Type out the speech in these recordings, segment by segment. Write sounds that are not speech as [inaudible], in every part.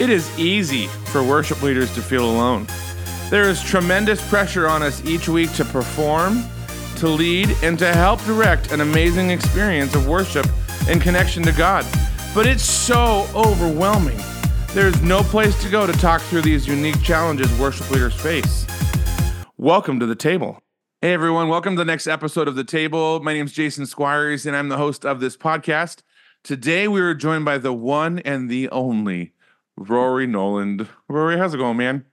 It is easy for worship leaders to feel alone. There is tremendous pressure on us each week to perform, to lead, and to help direct an amazing experience of worship and connection to God. But it's so overwhelming. There's no place to go to talk through these unique challenges worship leaders face. Welcome to the table. Hey everyone, welcome to the next episode of The Table. My name is Jason Squires, and I'm the host of this podcast. Today we are joined by the one and the only Rory Noland. Rory, how's it going, man?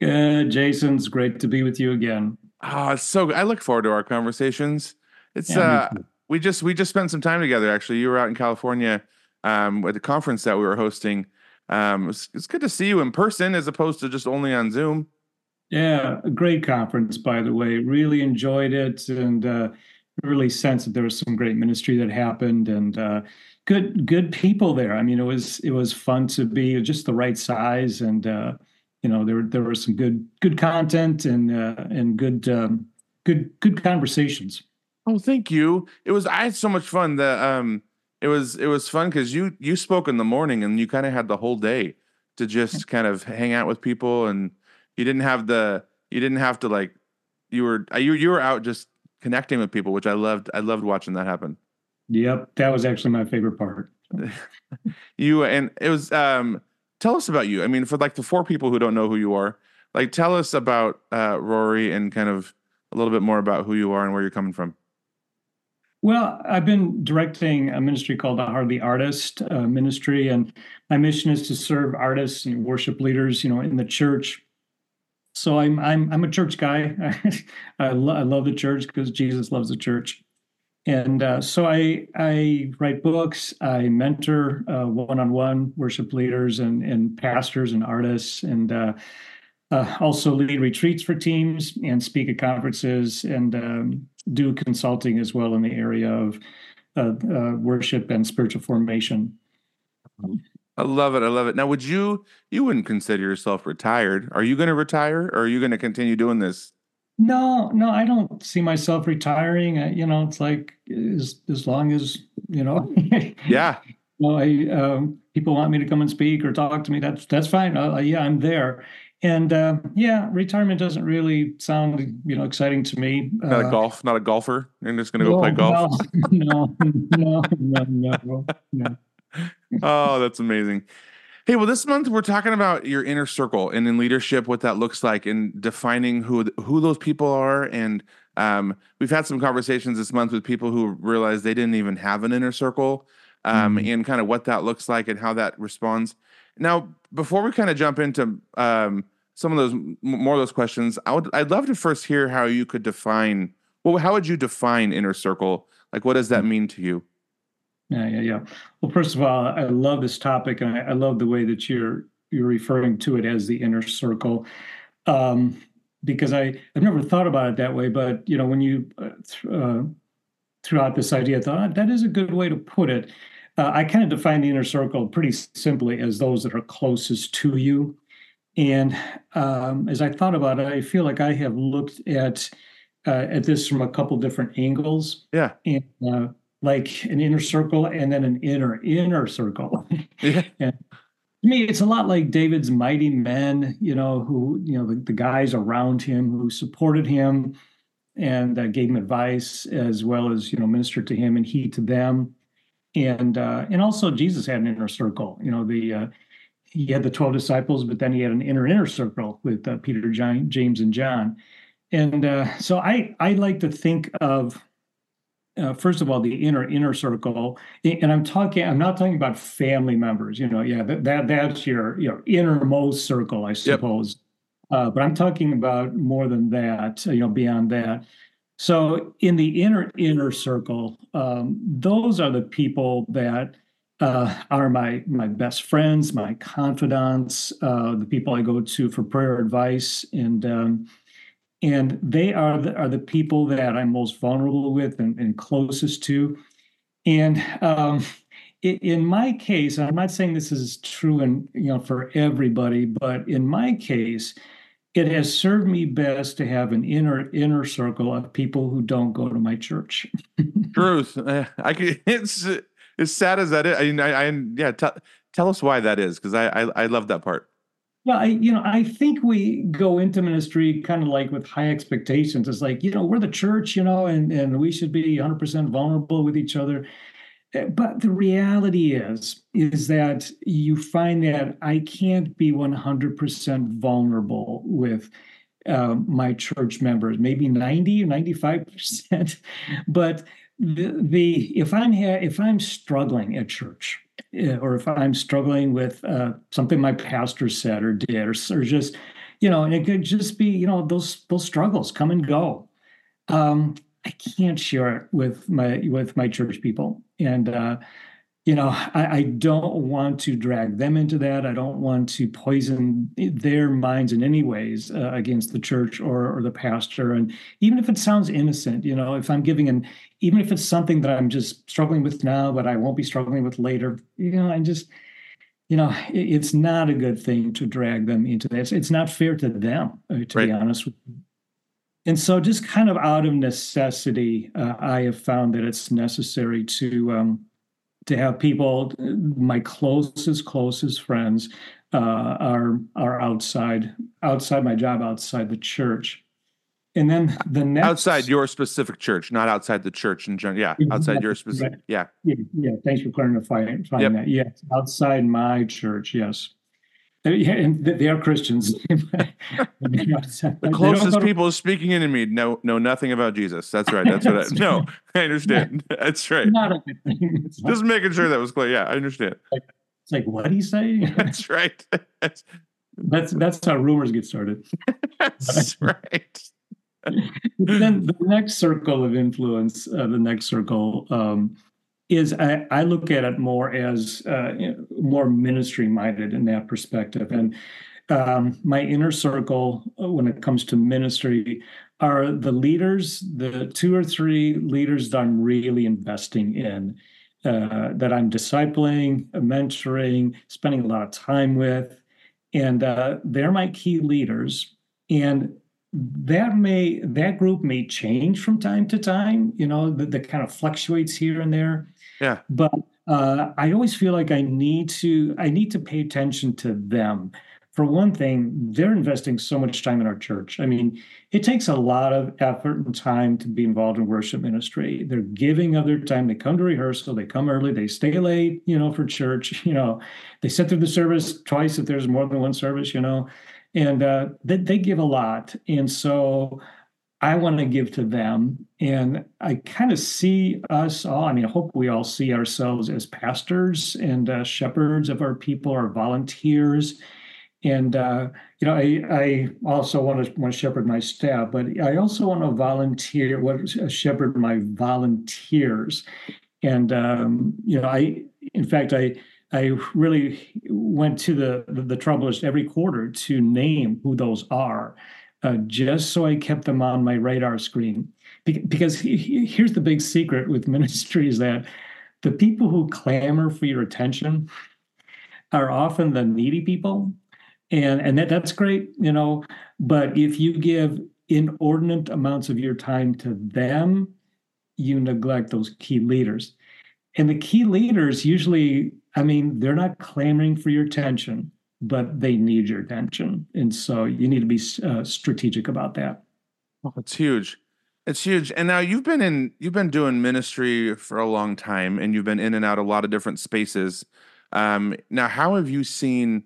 Good, Jason. It's great to be with you again. Oh, it's so good. I look forward to our conversations. It's Yeah, uh we just we just spent some time together actually. You were out in California um at the conference that we were hosting. Um it's, it's good to see you in person as opposed to just only on Zoom. Yeah, a great conference, by the way. Really enjoyed it and uh, really sensed that there was some great ministry that happened and uh, good good people there. I mean, it was it was fun to be just the right size and uh, you know there there was some good good content and uh, and good um, good good conversations. Oh, thank you. It was I had so much fun that um it was it was fun because you you spoke in the morning and you kind of had the whole day to just kind of hang out with people and you didn't have the you didn't have to like you were you you were out just connecting with people, which I loved. I loved watching that happen. Yep, that was actually my favorite part. [laughs] You and it was um tell us about you. I mean, for like the four people who don't know who you are, like tell us about uh Rory and kind of a little bit more about who you are and where you're coming from. Well, I've been directing a ministry called the Heart of the Artist uh, Ministry, and my mission is to serve artists and worship leaders, you know, in the church. So I'm I'm I'm a church guy. [laughs] I, lo- I love the church because Jesus loves the church, and uh, so I I write books. I mentor uh, one-on-one worship leaders and and pastors and artists, and uh, uh, also lead retreats for teams and speak at conferences and um, do consulting as well in the area of uh, worship and spiritual formation. I love it. I love it. Now, would you you wouldn't consider yourself retired? Are you going to retire or are you going to continue doing this? No, no, I don't see myself retiring. Uh, you know, it's like as as long as you know. [laughs] Yeah. No, I um, people want me to come and speak or talk to me. That's that's fine. Uh, yeah, I'm there. And uh, yeah, retirement doesn't really sound you know exciting to me. Not a Uh, golf, not a golfer. You're just going to go play golf. [laughs] [laughs] No, no, no, no, no, no. oh, that's amazing. Hey, well, this month we're talking about your inner circle and in leadership, what that looks like, and defining who who those people are. And um, we've had some conversations this month with people who realized they didn't even have an inner circle, um, Mhm. and kind of what that looks like and how that responds. Now, before we kind of jump into um, some of those more of those questions, I would I'd love to first hear how you could define. Well, how would you define inner circle? Like, what does that mean to you? Yeah, yeah, yeah. Well, first of all, I love this topic, and I, I love the way that you're you're referring to it as the inner circle, um, because I I've never thought about it that way. But you know, when you uh, th- uh, threw out this idea, I thought "Ah, that is a good way to put it. Uh, I kind of define the inner circle pretty simply as those that are closest to you. And um, as I thought about it, I feel like I have looked at uh, at this from a couple different angles Yeah, and uh, like an inner circle and then an inner inner circle. [laughs] yeah, to me, it's a lot like David's mighty men, you know, who you know the, the guys around him who supported him and uh, gave him advice as well as you know ministered to him and he to them, and uh, and also Jesus had an inner circle. You know the uh, he had the twelve disciples, but then he had an inner inner circle with uh, Peter, John, James, and John. And uh, so I I like to think of uh, first of all the inner inner circle, and I'm talking I'm not talking about family members. You know, yeah, that, that that's your your innermost circle, I suppose. Uh, but I'm talking about more than that. You know, beyond that. So in the inner inner circle, um, those are the people that uh, are my my best friends, my confidants, uh, the people I go to for prayer advice, and um, and they are the, are the people that I'm most vulnerable with and, and closest to. And um, i- in my case, I'm not saying this is true and you know for everybody, but in my case, it has served me best to have an inner inner circle of people who don't go to my church. [laughs] Truth. [laughs] I could. It's as sad as that is. I, I, I yeah. T- tell us why that is, because I, I I love that part. Well, I, you know, I think we go into ministry kind of like with high expectations. It's like, you know, we're the church, you know, and, and we should be 100% vulnerable with each other. Eh, but the reality is, is that you find that I can't be 100% vulnerable with uh, my church members, maybe 90 or 95%. [laughs] but the, the if I'm ha- if I'm struggling at church, uh, or if I'm struggling with uh, something my pastor said or did, or, or just, you know, and it could just be, you know, those those struggles come and go. Um, I can't share it with my with my church people, and uh, you know, I, I, don't want to drag them into that. I don't want to poison their minds in any ways uh, against the church or, or the pastor. And even if it sounds innocent, you know, if I'm giving an, even if it's something that I'm just struggling with now, but I won't be struggling with later, you know, I just, you know, it, it's not a good thing to drag them into that. It's, it's not fair to them, uh, to right. be honest with you. And so, just kind of out of necessity, uh, I have found that it's necessary to um, to have people, my closest, closest friends, uh, are are outside outside my job, outside the church. And then the next outside your specific church, not outside the church in general. Yeah, outside your specific. Yeah. yeah. Yeah. Thanks for clarifying yep. that. Yes, outside my church. Yes. Yeah, and they are Christians. [laughs] [laughs] the closest people speaking into me know know nothing about Jesus. That's right. That's what I [laughs] no. I understand. That's right. Not a good thing. Just making sure that was clear. Yeah, I understand. It's like what he say? That's right. That's that's, that's how rumors get started. That's right. then the next circle of influence, uh, the next circle um, is I, I, look at it more as uh, more ministry minded in that perspective. And um, my inner circle, uh, when it comes to ministry, are the leaders, the two or three leaders that I'm really investing in, uh, that I'm discipling, mentoring, spending a lot of time with. And uh, they're my key leaders. And that may that group may change from time to time you know that, that kind of fluctuates here and there yeah. But uh, I always feel like I need to I need to pay attention to them. For one thing, they're investing so much time in our church. I mean, it takes a lot of effort and time to be involved in worship ministry. They're giving of their time. They come to rehearsal, they come early, they stay late, you know, for church. [laughs] You know, they sit through the service twice if there's more than one service, you know, and uh, they, they give a lot. And so I want to give to them. And I kind of see us all, I mean, I hope we all see ourselves as pastors and uh, shepherds of our people, our volunteers. And, uh, you know, I, I also want to, want to shepherd my staff, but I also want to volunteer, what uh, shepherd my volunteers. And, um, you know, I, in fact, I, I really went to the, the, the trouble every quarter to name who those are uh, just so I kept them on my radar screen. Be- because he, he, here's the big secret with [laughs] ministry is that the people who clamor for your attention are often the needy people. And, and that, that's great, you know, but if you give inordinate amounts of your time to them, you neglect those key leaders. And the key leaders usually, I mean, they're not clamoring for your attention but they need your attention. And so you need to be uh, strategic about that. Oh, it's huge. It's huge. And now you've been in, you've been doing ministry for a long time and you've been in and out a lot of different spaces. Um, now, how have you seen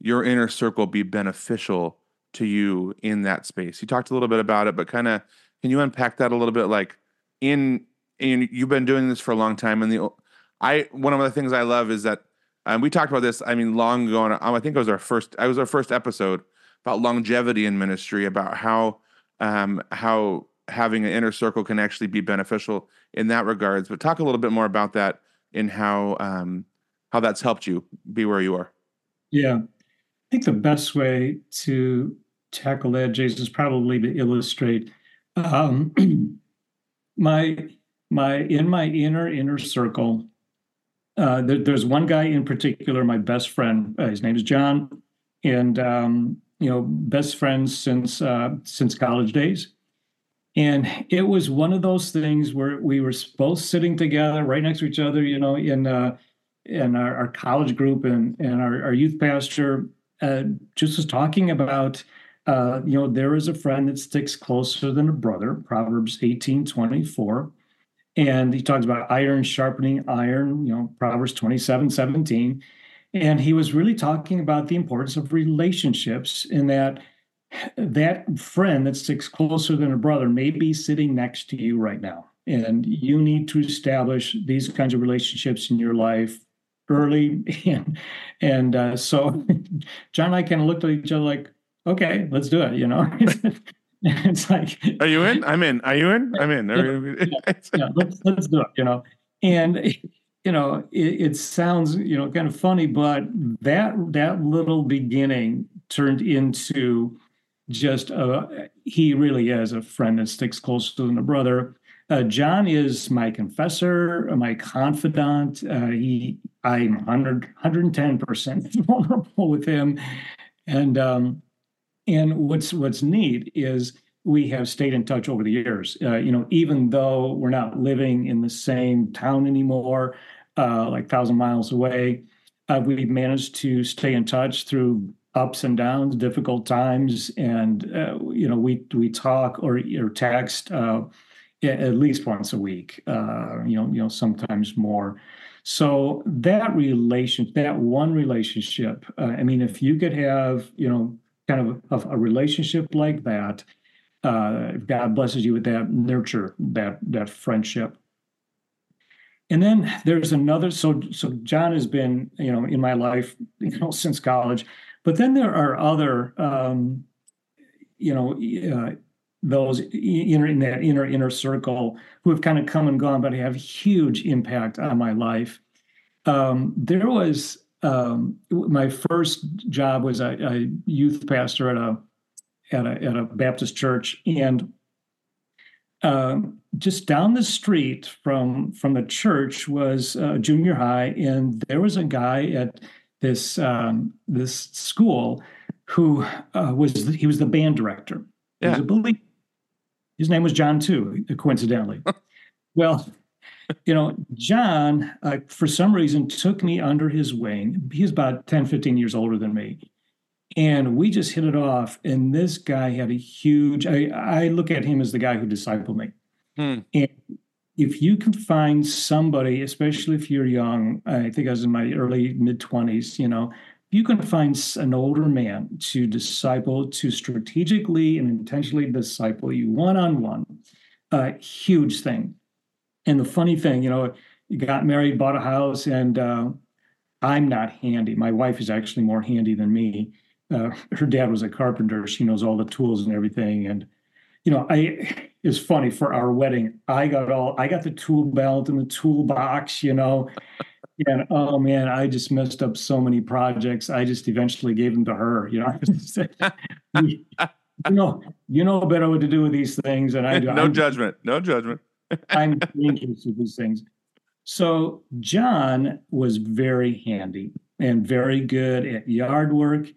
your inner circle be beneficial to you in that space? You talked a little bit about it, but kind of can you unpack that a little bit? Like in, in you've been doing this for a long time. And the, I, one of the things I love is that and we talked about this. I mean, long ago. I think it was our first. I was our first episode about longevity in ministry, about how um, how having an inner circle can actually be beneficial in that regards. But talk a little bit more about that in how um, how that's helped you be where you are. Yeah, I think the best way to tackle that, Jason, is probably to illustrate um, [clears throat] my my in my inner inner circle uh, there, there's one guy in particular, my best friend. Uh, his name is John, and um, you know, best friends since uh, since college days. And it was one of those things where we were both sitting together, right next to each other, you know, in uh, and our, our college group and and our, our youth pastor uh, just was talking about uh, you know there is a friend that sticks closer than a brother proverbs 18 24 and he talks about iron sharpening iron you know proverbs 27 17 and he was really talking about the importance of relationships in that that friend that sticks closer than a brother may be sitting next to you right now. And you need to establish these kinds of relationships in your life early. [laughs] And and uh, so [laughs] john and i kind of looked at each other like okay let's do it you know [laughs] [laughs] it's like are you in? I'm in. Are you in? I'm in. [laughs] Yeah, yeah, let's, let's do it you know? And you know it, it sounds you know kind of funny but that that little beginning turned into just a, he really is a friend that sticks closer than a brother. Uh, John is my confessor, my confidant. Uh, he, I'm 100, 110% [laughs] vulnerable with him. And, um, and what's, what's neat is we have stayed in touch over the years. Uh, you know, even though we're not living in the same town anymore, uh, like thousand miles away, uh, we've managed to stay in touch through ups and downs, difficult times, and uh, you know, we we talk or or text uh, at least once a week, uh, you know, you know, sometimes more. So that relation, that one relationship, I mean, if you could have, you know, kind of a, a relationship like that, uh, God blesses you with that, nurture that that friendship. And then there's another. So so John has been, you know, in my life, you know, [laughs] since college. But then there are other, um, you know, uh, those inner in that inner inner circle who have kind of come and gone, but have huge impact on my life. Um, there was um, my first job was a, a, youth pastor at a at a at a Baptist church, and uh, just down the street from from the church was a junior high, and there was a guy at this um, this school who uh, was he was the band director. Yeah. He was a believer his name was John too, coincidentally. [laughs] well, you know, John, uh, for some reason, took me under his wing. He's about 10, 15 years older than me. And we just hit it off. And this guy had a huge, I, I look at him as the guy who discipled me. Hmm. And if you can find somebody, especially if you're young, I think I was in my early mid 20s, you know, you can find an older man to disciple, to strategically and intentionally disciple you one on one, a huge thing. And the funny thing, you know, got married, bought a house, and uh, I'm not handy. My wife is actually more handy than me. Uh, her dad was a carpenter. She knows all the tools and everything. And, you know, I, it's funny for our wedding, I got all, I got the tool belt and the toolbox, you know, and oh man, I just messed up so many projects. I just eventually gave them to her. You know, [laughs] you know, you know better what to do with these things, and I do. [laughs] no I'm, judgment. No judgment. I'm dangerous with these things. So John was very handy and very good at yard work.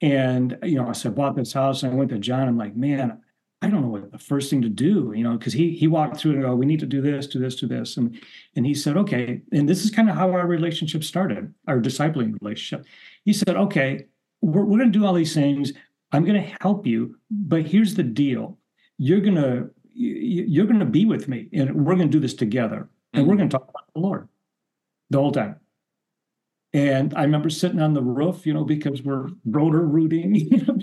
And you know, so I bought this house and I went to John. I'm like, man, I don't know what the first thing to do, you know, because he he walked through and go, we need to do this, do this, do this, and and he said, okay, and this is kind of how our relationship started, our discipling relationship. He said, okay, we're we're to do all these things. I'm to help you, but here's the deal: you're gonna you're going to be with me, and we're going to do this together, and we're going to talk about the Lord the whole time. And I remember sitting on the roof, you know, because we're Roto-Rooting, you [laughs] know,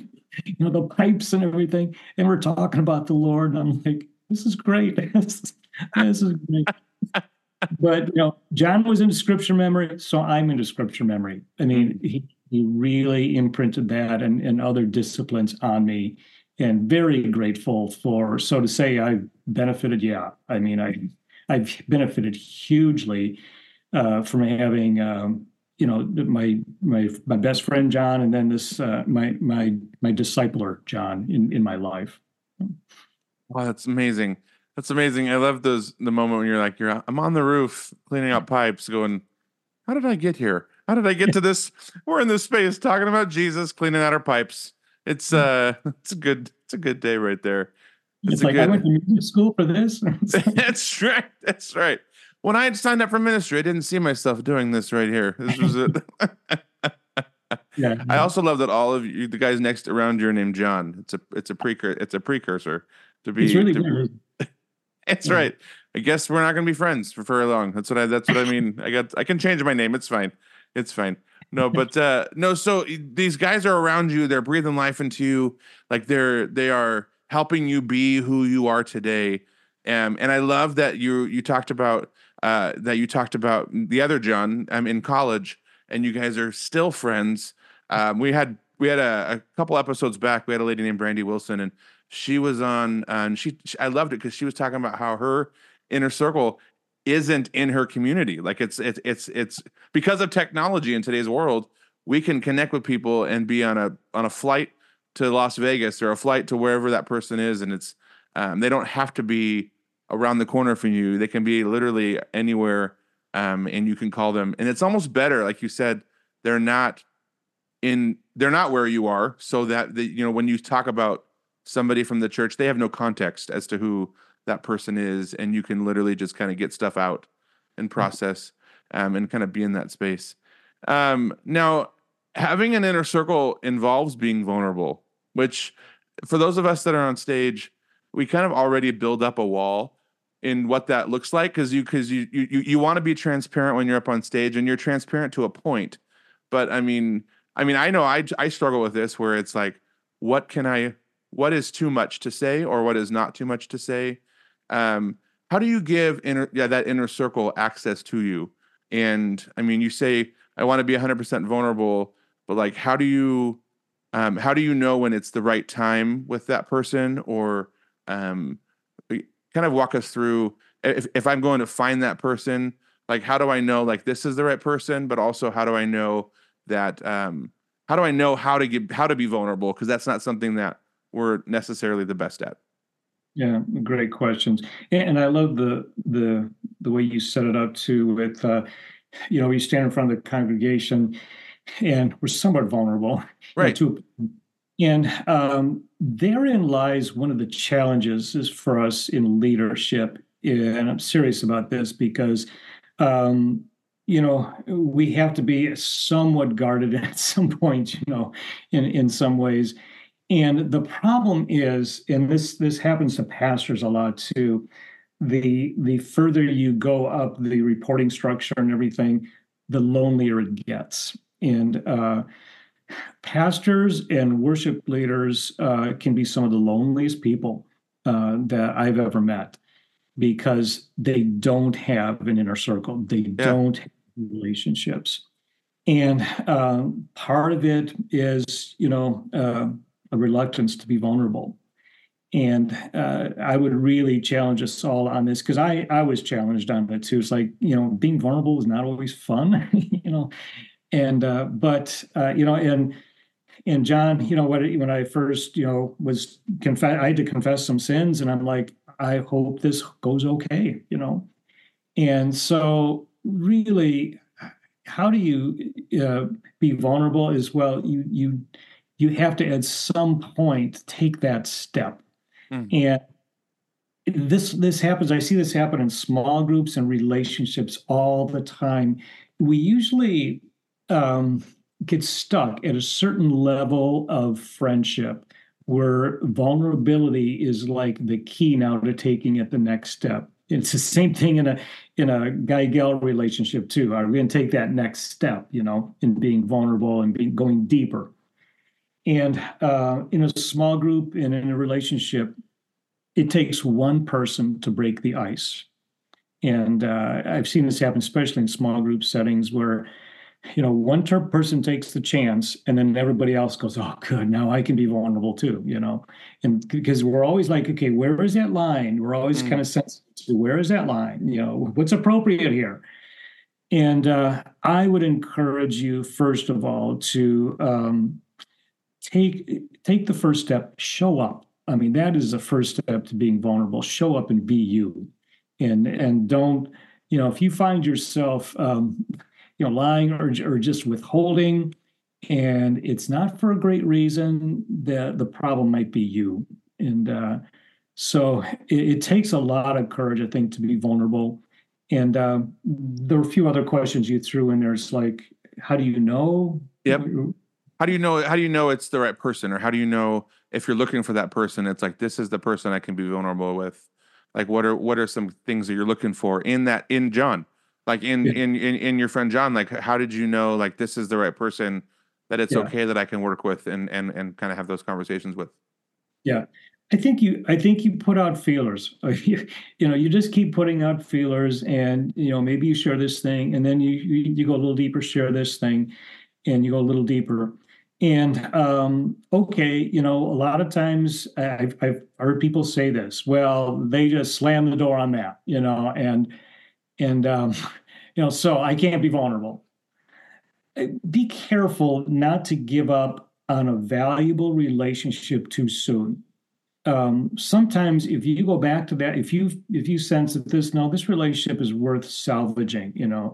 you know, the pipes and everything. And we're talking about the Lord. And I'm like, this is great. [laughs] this, is, great. but you know, John was into scripture memory, so I'm into scripture memory. I mean, mm-hmm. he, he really imprinted that and, and other disciplines on me. And very grateful for so to say I've benefited, yeah. I mean, I I've benefited hugely uh, from having um, you know my my my best friend John, and then this uh, my my my discipler John in in my life. Wow, that's amazing. That's amazing. I love those the moment when you're like you're I'm on the roof cleaning out pipes, going, how did I get here? How did I get to this? We're in this space talking about Jesus cleaning out our pipes. It's uh, it's a good it's a good day right there. It's, it's like good... I went to music school for this. [laughs] [laughs] that's right. That's right. when I had signed up for ministry, I didn't see myself doing this right here. This was it. [laughs] Yeah. I also love that all of you, the guys next around you, are named John. It's a it's a precursor. It's a precursor to be. It's really to-. It's Yeah. right. I guess we're not going to be friends for very long. That's what I. That's what I mean. I got. I can change my name. It's fine. It's fine. No, [laughs] but uh no. So these guys are around you. They're breathing life into you. Like they're they are helping you be who you are today. Um, and I love that you you talked about uh that you talked about the other John um in college, and you guys are still friends. Um, we had we had a, a couple episodes back. We had a lady named Brandy Wilson, and she was on. uh, And she, she I loved it because she was talking about how her inner circle isn't in her community. Like it's it's it's it's because of technology in today's world, we can connect with people and be on a on a flight to Las Vegas or a flight to wherever that person is, and it's um, they don't have to be around the corner from you. They can be literally anywhere, um, and you can call them. And it's almost better, like you said, they're not in they're not where you are, so that the, you know when you talk about somebody from the church, they have no context as to who that person is, and you can literally just kind of get stuff out and process um, and kind of be in that space. Um, now, having an inner circle involves being vulnerable, which for those of us that are on stage, we kind of already build up a wall in what that looks like because you because you you you want to be transparent when you're up on stage and you're transparent to a point. But I mean, I mean, I know I I struggle with this where it's like, what can I what is too much to say or what is not too much to say? Um, how do you give inner yeah that inner circle access to you? And I mean, you say I want to be 100% vulnerable, but like, how do you um, how do you know when it's the right time with that person? Or um, kind of walk us through if, if i'm going to find that person like how do i know like this is the right person but also how do i know that um how do i know how to get how to be vulnerable? Because that's not something that we're necessarily the best at Yeah, great questions. And, I love the the the way you set it up too with uh, you know, you stand in front of the congregation and we're somewhat vulnerable. right to- and um, therein lies one of the challenges is for us in leadership. And I'm serious about this because um, you know, we have to be somewhat guarded [laughs] at some point, you know, in, in some ways. And the problem is, and this this happens to pastors a lot too, the the further you go up the reporting structure and everything, the lonelier it gets. And uh, pastors and worship leaders uh, can be some of the loneliest people uh, that I've ever met because they don't have an inner circle. They don't have relationships. And um, part of it is, you know, uh, a reluctance to be vulnerable. And uh, I would really challenge us all on this because I, I was challenged on it too. It's like, you know, being vulnerable is not always fun, [laughs] you know. And, uh, but, uh, you know, and, and John, you know, what when I first, you know, was confess, I had to confess some sins, and I'm like, I hope this goes okay, you know. And so, really, how do you uh, be vulnerable? As well, you you you have to at some point take that step, Hmm. and this this happens. I see this happen in small groups and relationships all the time. We usually um, get stuck at a certain level of friendship where vulnerability is like the key now to taking it the next step. It's the same thing in a in a guy gal relationship too. Are we going to take that next step? You know, in being vulnerable and being going deeper. And uh, in a small group and in a relationship, it takes one person to break the ice. And uh, I've seen this happen, especially in small group settings where you know one ter- person takes the chance and then everybody else goes oh good now i can be vulnerable too you know and because we're always like okay where is that line we're always Mm. kind of sensitive to where is that line you know what's appropriate here and uh, i would encourage you first of all to um, take take the first step show up i mean that is the first step to being vulnerable show up and be you and and don't you know if you find yourself um, you know lying or, or just withholding and it's not for a great reason the the problem might be you and uh, so it, it takes a lot of courage i think to be vulnerable And um, there were a few other questions you threw in there. It's like, how do you know? Yep. How do you know? How do you know it's the right person, or how do you know if you're looking for that person? It's like this is the person I can be vulnerable with. Like, what are what are some things that you're looking for in that in John? Like in yeah. in, in in your friend John. Like, how did you know? Like, this is the right person that it's yeah. okay that I can work with and and and kind of have those conversations with. Yeah, I think you I think you put out feelers. [laughs] you, know, you just keep putting out feelers and you know, maybe you share this thing and then you you, you go a little deeper, share this thing, and you go a little deeper. And um, okay, you know, a lot of times I've, I've heard people say this. Well, they just slam the door on that, you know, and and um, [laughs] you know, so I can't be vulnerable. Uh, be careful not to give up on a valuable relationship too soon um, sometimes if you go back to that, if you if you sense that this no, this relationship is worth salvaging, you know,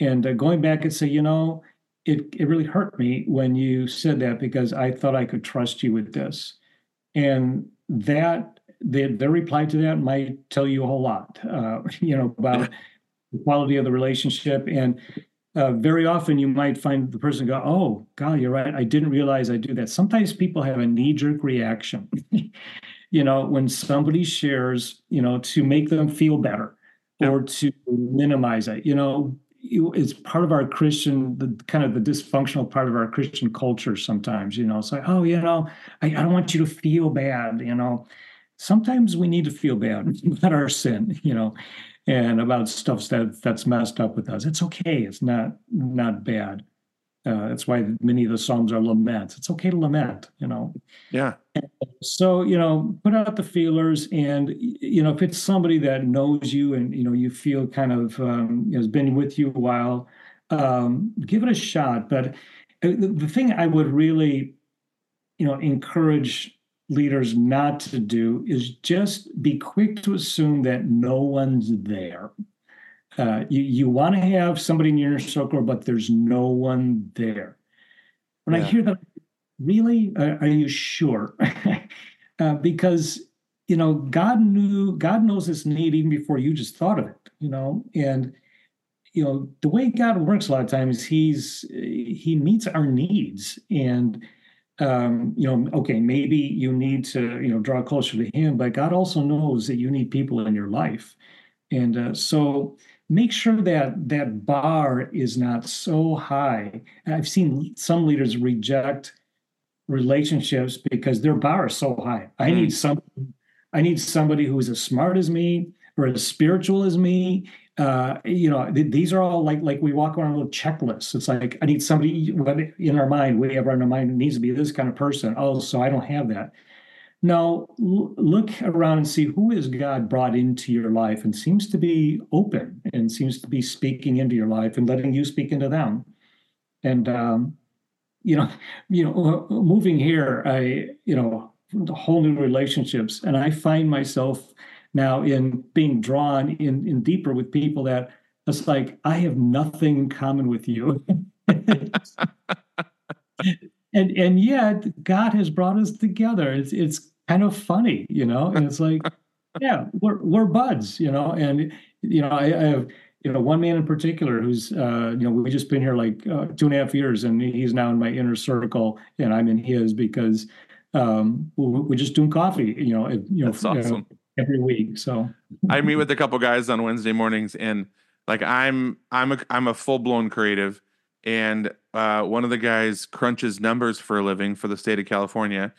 and uh, going back and say, you know, it it really hurt me when you said that because I thought I could trust you with this, and that the their reply to that might tell you a whole lot, uh, [laughs] you know, about the quality of the relationship and. Uh, very often you might find the person go, "Oh, God, you're right. I didn't realize I do that." Sometimes people have a knee-jerk reaction, [laughs] you know, when somebody shares, you know, to make them feel better yeah. or to minimize it. You know, it's part of our Christian, the kind of the dysfunctional part of our Christian culture sometimes, you know, it's like, oh, you know, I, I don't want you to feel bad, you know. Sometimes we need to feel bad [laughs] about our sin, you know, and about stuff that that's messed up with us. It's okay. It's not not bad. Uh, that's why many of the psalms are laments. It's okay to lament, you know. Yeah. So you know, put out the feelers, and you know, if it's somebody that knows you and you know you feel kind of um, has been with you a while, um, give it a shot. But uh, the, the thing I would really, you know, encourage leaders not to do is just be quick to assume that no one's there. Uh, you you want to have somebody in your inner circle, but there's no one there. When yeah. I hear that, really, uh, are you sure? [laughs] uh, because you know God knew God knows this need even before you just thought of it. You know, and you know the way God works a lot of times, He's He meets our needs and um, you know, okay, maybe you need to, you know, draw closer to Him, but God also knows that you need people in your life, and uh, so make sure that that bar is not so high. I've seen some leaders reject relationships because their bar is so high. I mm. need some I need somebody who's as smart as me or as spiritual as me. Uh, you know, th- these are all like like we walk around with checklists. It's like I need somebody in our mind. We have in our mind it needs to be this kind of person. Oh, so I don't have that. Now, l- look around and see who has God brought into your life and seems to be open and seems to be speaking into your life and letting you speak into them. And um, you know, [laughs] you know, moving here, I you know, whole new relationships, and I find myself now in being drawn in in deeper with people that it's like I have nothing in common with you. [laughs] [laughs] and and yet God has brought us together. It's it's kind of funny, you know. And it's like, [laughs] yeah, we're we're buds, you know. And you know, I, I have you know one man in particular who's uh, you know we've just been here like uh, two and a half years, and he's now in my inner circle, and I'm in his because um, we're just doing coffee, you know. You know, awesome. every week. So I meet [laughs] with a couple guys on Wednesday mornings, and like I'm I'm a I'm a full blown creative and uh, one of the guys crunches numbers for a living for the state of California,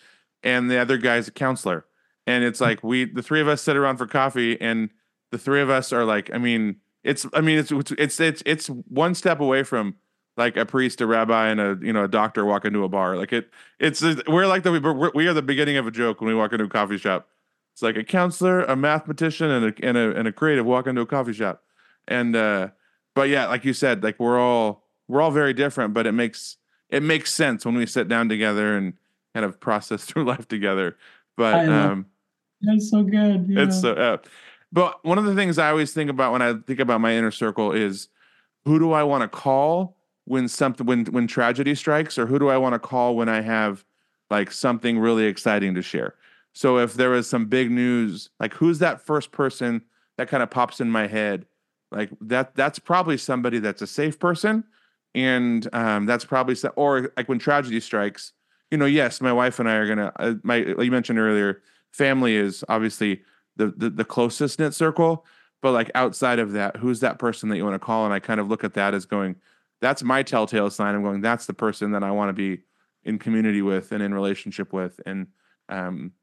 and the other guy's a counselor. And it's like we, the three of us, sit around for coffee, and the three of us are like, I mean, it's, I mean, it's, it's, it's, it's one step away from like a priest, a rabbi, and a you know a doctor walk into a bar. Like it, it's we're like the we're, we are the beginning of a joke when we walk into a coffee shop. It's like a counselor, a mathematician, and a and a, and a creative walk into a coffee shop, and uh, but yeah, like you said, like we're all we're all very different, but it makes it makes sense when we sit down together and kind of process [laughs] through life together. But um, that's so good. Yeah. It's so. Uh, but one of the things I always think about when I think about my inner circle is who do I want to call when something when when tragedy strikes, or who do I want to call when I have like something really exciting to share. So if there was some big news, like who's that first person that kind of pops in my head like that that's probably somebody that's a safe person and um, that's probably or like when tragedy strikes you know yes my wife and i are gonna uh, my like you mentioned earlier family is obviously the, the the closest knit circle but like outside of that who's that person that you want to call? And i kind of look at that as going that's my telltale sign. I'm going that's the person that i want to be in community with and in relationship with and um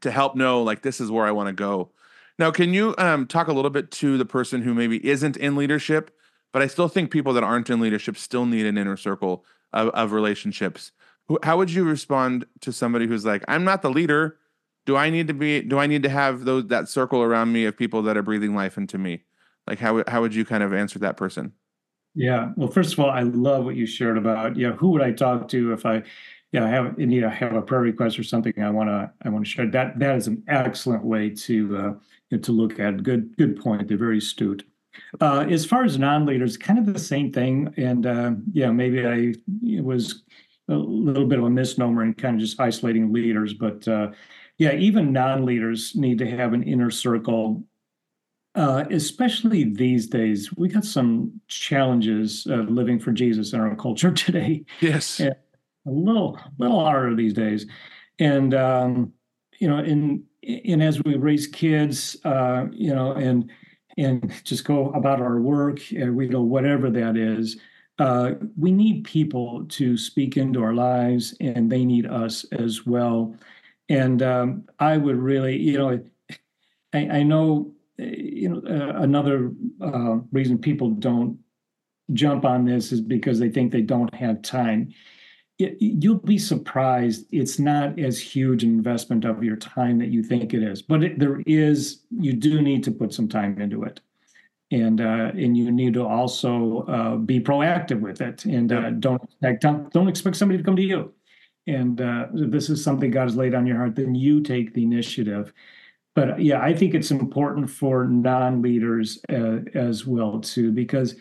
to help know like this is where i want to go. Now, can you um, talk a little bit to the person who maybe isn't in leadership, but I still think people that aren't in leadership still need an inner circle of, of relationships. How would you respond to somebody who's like, I'm not the leader. Do I need to be? Do I need to have those that circle around me of people that are breathing life into me? Like, how how would you kind of answer that person? Yeah. Well, first of all, I love what you shared about, yeah, who would I talk to if I yeah, I have need to have a prayer request or something I want to I want to share. That that is an excellent way to uh, to look at. Good good point. They're very astute. Uh, as far as non-leaders, kind of the same thing. And uh, yeah, maybe I it was a little bit of a misnomer in kind of just isolating leaders, but uh, yeah, even non-leaders need to have an inner circle. Uh, especially these days, we got some challenges of living for Jesus in our culture [laughs] today. Yes. And, a little little harder these days, and um, you know, in and as we raise kids, uh, you know, and and just go about our work, and we go whatever that is. Uh, we need people to speak into our lives, and they need us as well. And um, I would really, you know, I, I know, you know, uh, another uh, reason people don't jump on this is because they think they don't have time it, you'll be surprised. It's not as huge an investment of your time that you think it is, but it, there is. You do need to put some time into it, and uh, and you need to also uh, be proactive with it, and uh, don't expect don't don't expect somebody to come to you. And uh, this is something God has laid on your heart. Then you take the initiative. But yeah, I think it's important for non-leaders uh, as well too, because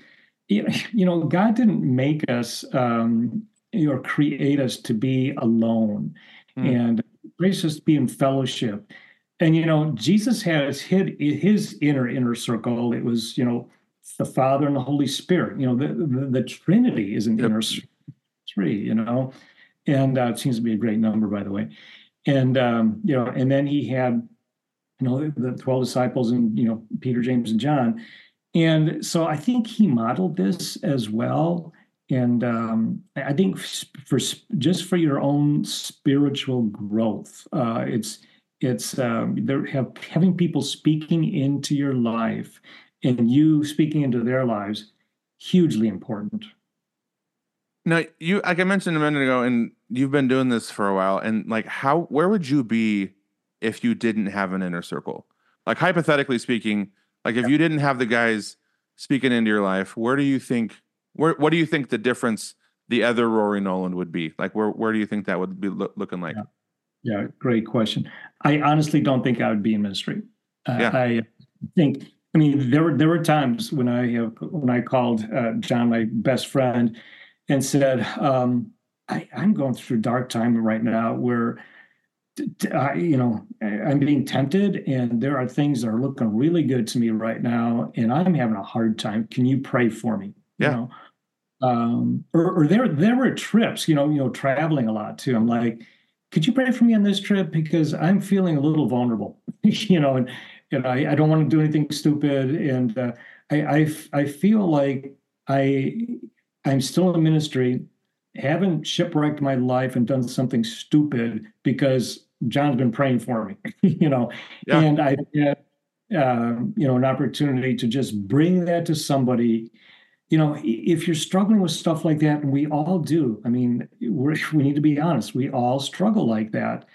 you know God didn't make us. Um, or create us to be alone mm. and grace us to be in fellowship. And you know, Jesus has hid his inner inner circle. It was, you know, the Father and the Holy Spirit. You know, the the, the Trinity is an yep. inner three. You know, and uh, it seems to be a great number, by the way. And um, you know, and then he had, you know, the twelve disciples and you know Peter, James, and John. And so I think he modeled this as well and um, I think for just for your own spiritual growth, uh, it's it's um, there have having people speaking into your life and you speaking into their lives hugely important. Now, you like I mentioned a minute ago, and you've been doing this for a while. And like, how where would you be if you didn't have an inner circle? Like hypothetically speaking, like if yeah. you didn't have the guys speaking into your life, where do you think where what do you think the difference the other Rory Noland would be? Like where where do you think that would be lo- looking like? Yeah. yeah. great question. I honestly don't think I would be in ministry. Uh, yeah. I think I mean there were there were times when I have when I called uh, John my best friend and said um, I, I'm going through dark time right now where I, you know, I'm being tempted, and there are things that are looking really good to me right now, and I'm having a hard time. Can you pray for me? Yeah. You know? Um, or, or there there were trips, you know, you know, traveling a lot too. I'm like, could you pray for me on this trip because I'm feeling a little vulnerable, [laughs] you know, and and I, I don't want to do anything stupid, and uh, I, I I feel like I I'm still in ministry, haven't shipwrecked my life and done something stupid because John's been praying for me, [laughs] you know, yeah. and I get uh, you know an opportunity to just bring that to somebody you know, if you're struggling with stuff like that, and we all do, I mean, we [laughs] we need to be honest, we all struggle like that.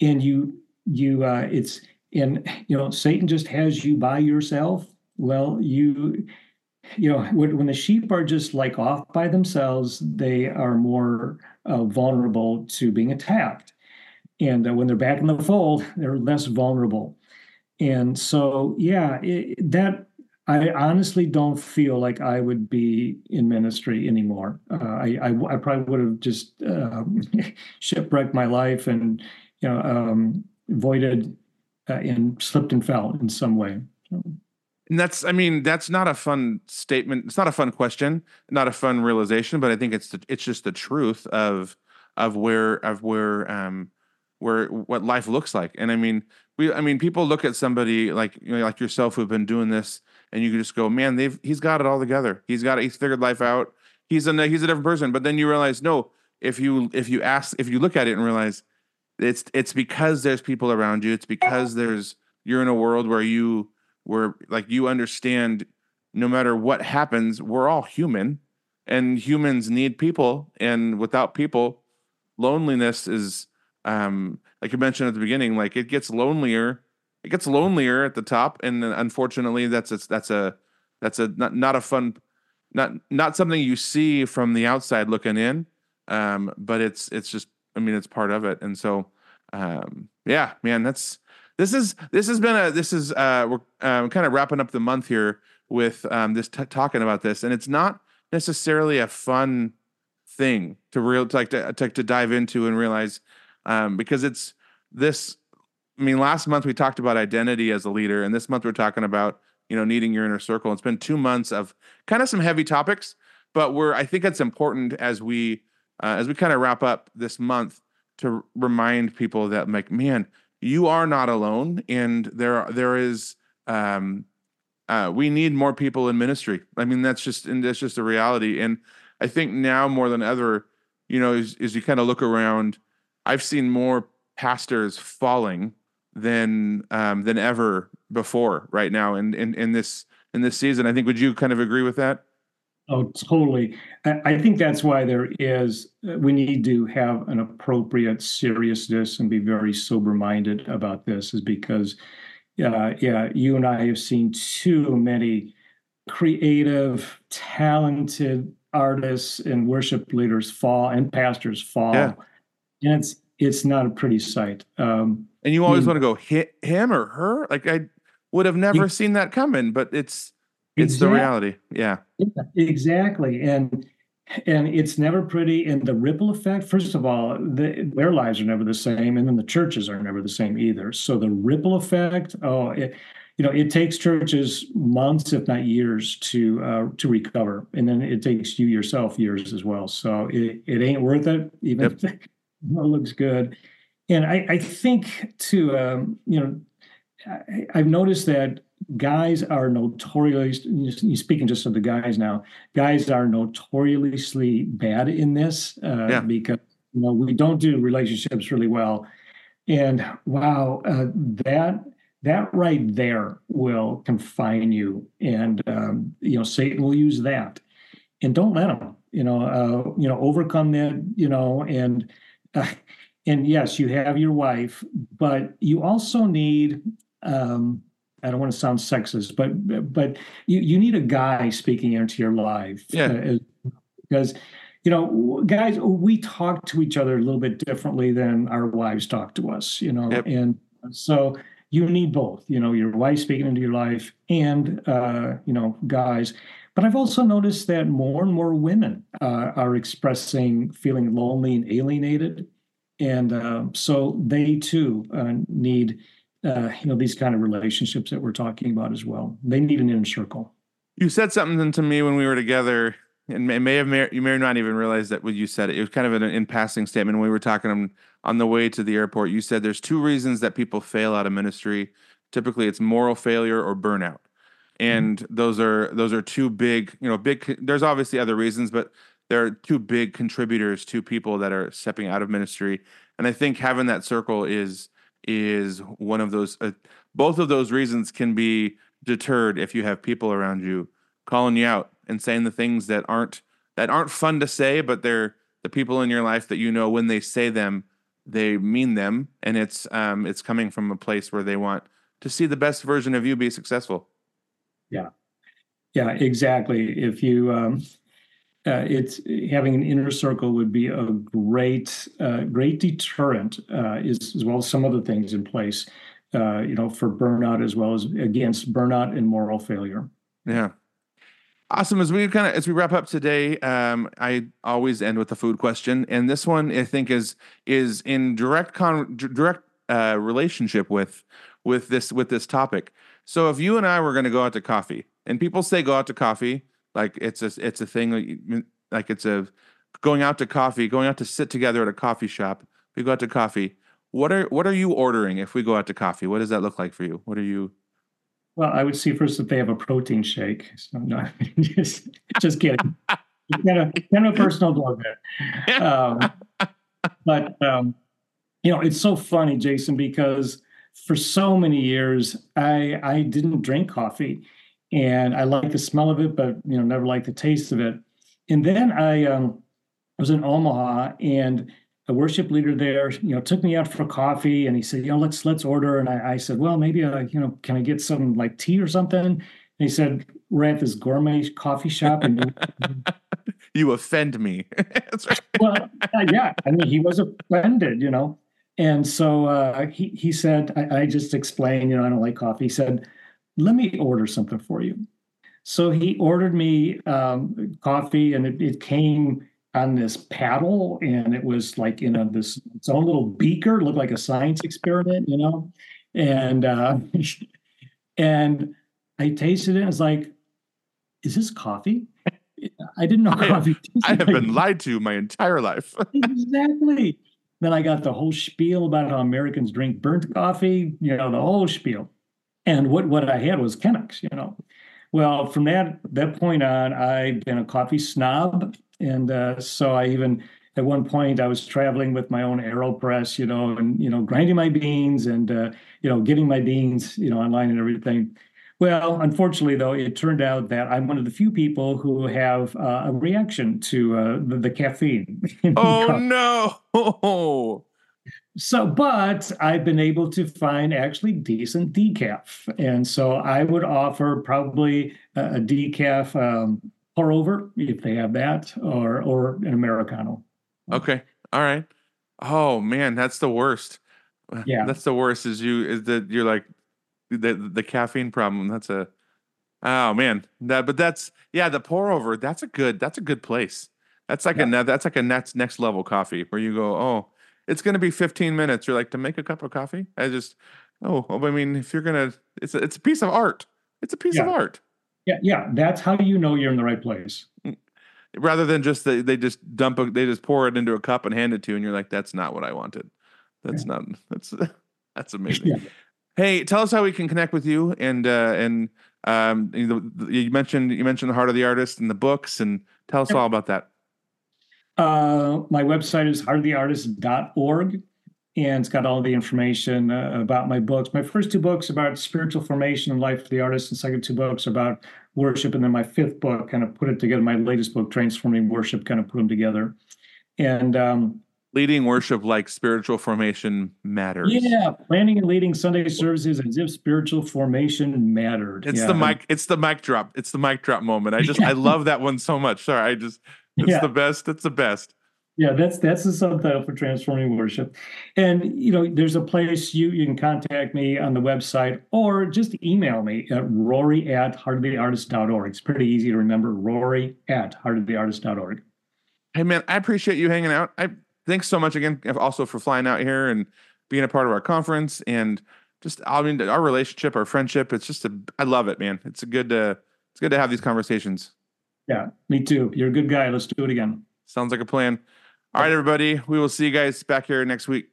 And you, you, uh, it's, and, you know, Satan just has you by yourself. Well, you, you know, when, the sheep are just like off by themselves, they are more uh, vulnerable to being attacked. And uh, when they're back in the fold, they're less vulnerable. And so, yeah, it, that I honestly don't feel like I would be in ministry anymore. Uh, I, I, I probably would have just uh, [laughs] shipwrecked my life and you know um, avoided uh, and slipped and fell in some way. And that's, I mean, that's not a fun statement. It's not a fun question, not a fun realization, but I think it's the, it's just the truth of of where of where um where what life looks like. And I mean, we, I mean, people look at somebody like you know, like yourself who've been doing this, and you can just go, man, they've he's got it all together. He's got it. He's figured life out. He's a he's a different person. But then you realize, no, if you if you ask if you look at it and realize it's it's because there's people around you. It's because there's you're in a world where you where like you understand no matter what happens, we're all human and humans need people. And without people, loneliness is um like you mentioned at the beginning, like it gets lonelier. It gets lonelier at the top. And unfortunately that's a, that's a that's a not, not a fun not not something you see from the outside looking in. Um, but it's it's just I mean it's part of it. And so um yeah, man, that's this is this has been a this is uh we're um, kind of wrapping up the month here with um this t- talking about this and it's not necessarily a fun thing to real to like to, to, to dive into and realize um because it's this I mean last month we talked about identity as a leader and this month we're talking about you know needing your inner circle. It's been 2 months of kind of some heavy topics but we're I think it's important as we uh, as we kind of wrap up this month to remind people that like man you are not alone and there there is um uh we need more people in ministry. I mean that's just and that's just a reality. And i think now more than ever you know as, as you kind of look around i've seen more pastors falling than um than ever before right now in in, in this in this season i think would you kind of agree with that Oh, totally. I think that's why there is, uh, we need to have an appropriate seriousness and be very sober minded about this, is because, uh, yeah, you and I have seen too many creative, talented artists and worship leaders fall and pastors fall. Yeah. And it's, it's not a pretty sight. Um, and you always I mean, want to go hit him or her. Like I would have never you, seen that coming, but it's, it's exactly. the reality. Yeah. yeah. Exactly. And and it's never pretty. And the ripple effect, first of all, the, their lives are never the same, and then the churches are never the same either. So the ripple effect, oh, it, you know, it takes churches months, if not years, to uh, to recover, and then it takes you yourself years as well. So it, it ain't worth it, even yep. It looks good. And I, I think too, um, you know, I, I've noticed that guys are notoriously speaking just of the guys now guys are notoriously bad in this uh, yeah. because you know we don't do relationships really well and wow uh, that that right there will confine you and um, you know satan will use that and don't let him you know uh, you know overcome that you know and [laughs] and yes you have your wife but you also need um, I don't want to sound sexist, but but you, you need a guy speaking into your life. Yeah. Uh, because you know, guys, we talk to each other a little bit differently than our wives talk to us, you know, yep. and so you need both, you know, your wife speaking into your life and, uh, you know, guys. But I've also noticed that more and more women uh, are expressing feeling lonely and alienated. And uh, so they too uh, need uh, you know these kind of relationships that we're talking about as well. They need an inner circle. You said something to me when we were together, and may, may have you may not even realize that when you said it. It was kind of an in passing statement we were talking on, on the way to the airport. You said there's two reasons that people fail out of ministry. Typically, it's moral failure or burnout, and mm-hmm. those are those are two big you know big. There's obviously other reasons, but there are two big contributors to people that are stepping out of ministry. And I think having that circle is is one of those. Uh, both of those reasons can be deterred if you have people around you calling you out and saying the things that aren't that aren't fun to say, but they're the people in your life that you know when they say them, they mean them, and it's um it's coming from a place where they want to see the best version of you be successful. Yeah, yeah, exactly. If you um, uh, it's having an inner circle would be a great uh, great deterrent uh, is, as well as some other things in place uh, you know for burnout as well as against burnout and moral failure. Yeah. Awesome. As we kind of as we wrap up today um, i always end with a food question and this one i think is is in direct con direct uh, relationship with with this with this topic So if you and I were going to go out to coffee, and people say go out to coffee, like it's a it's a thing, like- it's a going out to coffee, going out to sit together at a coffee shop. We go out to coffee. What are what are you ordering if we go out to coffee? What does that look like for you? What are you? Well, I would see first that they have a protein shake. So no, [laughs] just, just kidding. kind of kind of a personal blog there. [laughs] Um, but um, you know, it's so funny, Jason, because for so many years I I didn't drink coffee, and I like the smell of it, but you know, never liked the taste of it. And then I um, was in Omaha, and a worship leader there, you know, took me out for coffee, and he said, you know, let's let's order. And I, I said, well, maybe, uh, you know, can I get some like tea or something? And he said, we're at this gourmet coffee shop, and [laughs] You offend me. [laughs] That's right. well, uh, yeah, I mean, he was offended, you know. And so uh, he he said, I, I just explained, you know, I don't like coffee. He said, let me order something for you. So he ordered me um, coffee, and it, it came on this paddle, and it was like in a this its own little beaker, looked like a science experiment, you know. And uh, [laughs] and I tasted it, and it's like, is this coffee? I didn't know I- coffee. I have like been lied to my entire life. [laughs] exactly. Then I got the whole spiel about how Americans drink burnt coffee, you know, the whole spiel. And what, what I had was Chemex, you know. Well, from that that point on, I've been a coffee snob. And uh, so I even at one point I was traveling with my own AeroPress, you know, and you know, grinding my beans and uh, you know, getting my beans, you know, online and everything. Well, unfortunately, though, it turned out that I'm one of the few people who have uh, a reaction to uh, the, the caffeine. [laughs] Oh no. So, but I've been able to find actually decent decaf, and so I would offer probably a, a decaf um, pour over if they have that, or or an americano. Okay. All right. Oh man, that's the worst. Yeah. That's the worst is you is that you're like the the caffeine problem. That's a oh man. That but that's yeah, the pour over, that's a good that's a good place. That's like a Yeah. ne- that's like a next next level coffee where you go, oh, it's gonna be 15 minutes. You're like to make a cup of coffee. I just oh, oh I mean, if you're gonna, it's a, it's a piece of art. It's a piece of art. Yeah, yeah, that's how you know you're in the right place. Mm, rather than just they, they just dump a, they just pour it into a cup and hand it to you and you're like that's not what i wanted that's not [laughs] that's that's [laughs] amazing Yeah. Hey tell us how we can connect with you and uh and um you, you mentioned you mentioned the heart of the artist and the books and tell us all about that Uh, my website is heartoftheartist.org, and it's got all the information uh, about my books. My first two books about spiritual formation and life of the artist, and second two books about worship, and then my fifth book kind of put it together. My latest book, Transforming Worship, kind of put them together. And um, leading worship like spiritual formation matters yeah, planning and leading Sunday services as if spiritual formation mattered. it's Yeah. the mic it's the mic drop it's the mic drop moment i just [laughs] i love that one so much sorry i just it's Yeah. the best it's the best Yeah, that's that's the subtitle for transforming worship. And you know, there's a place you you can contact me on the website or just email me at rory at heartoftheartist.org. It's pretty easy to remember, rory at heartoftheartist.org. Hey man, I appreciate you hanging out. I thanks so much again, also for flying out here and being a part of our conference and just I mean our relationship, our friendship. It's just a I love it, man. It's a good uh, it's good to have these conversations. Yeah, me too. You're a good guy. Let's do it again. Sounds like a plan. All right, everybody. We will see you guys back here next week.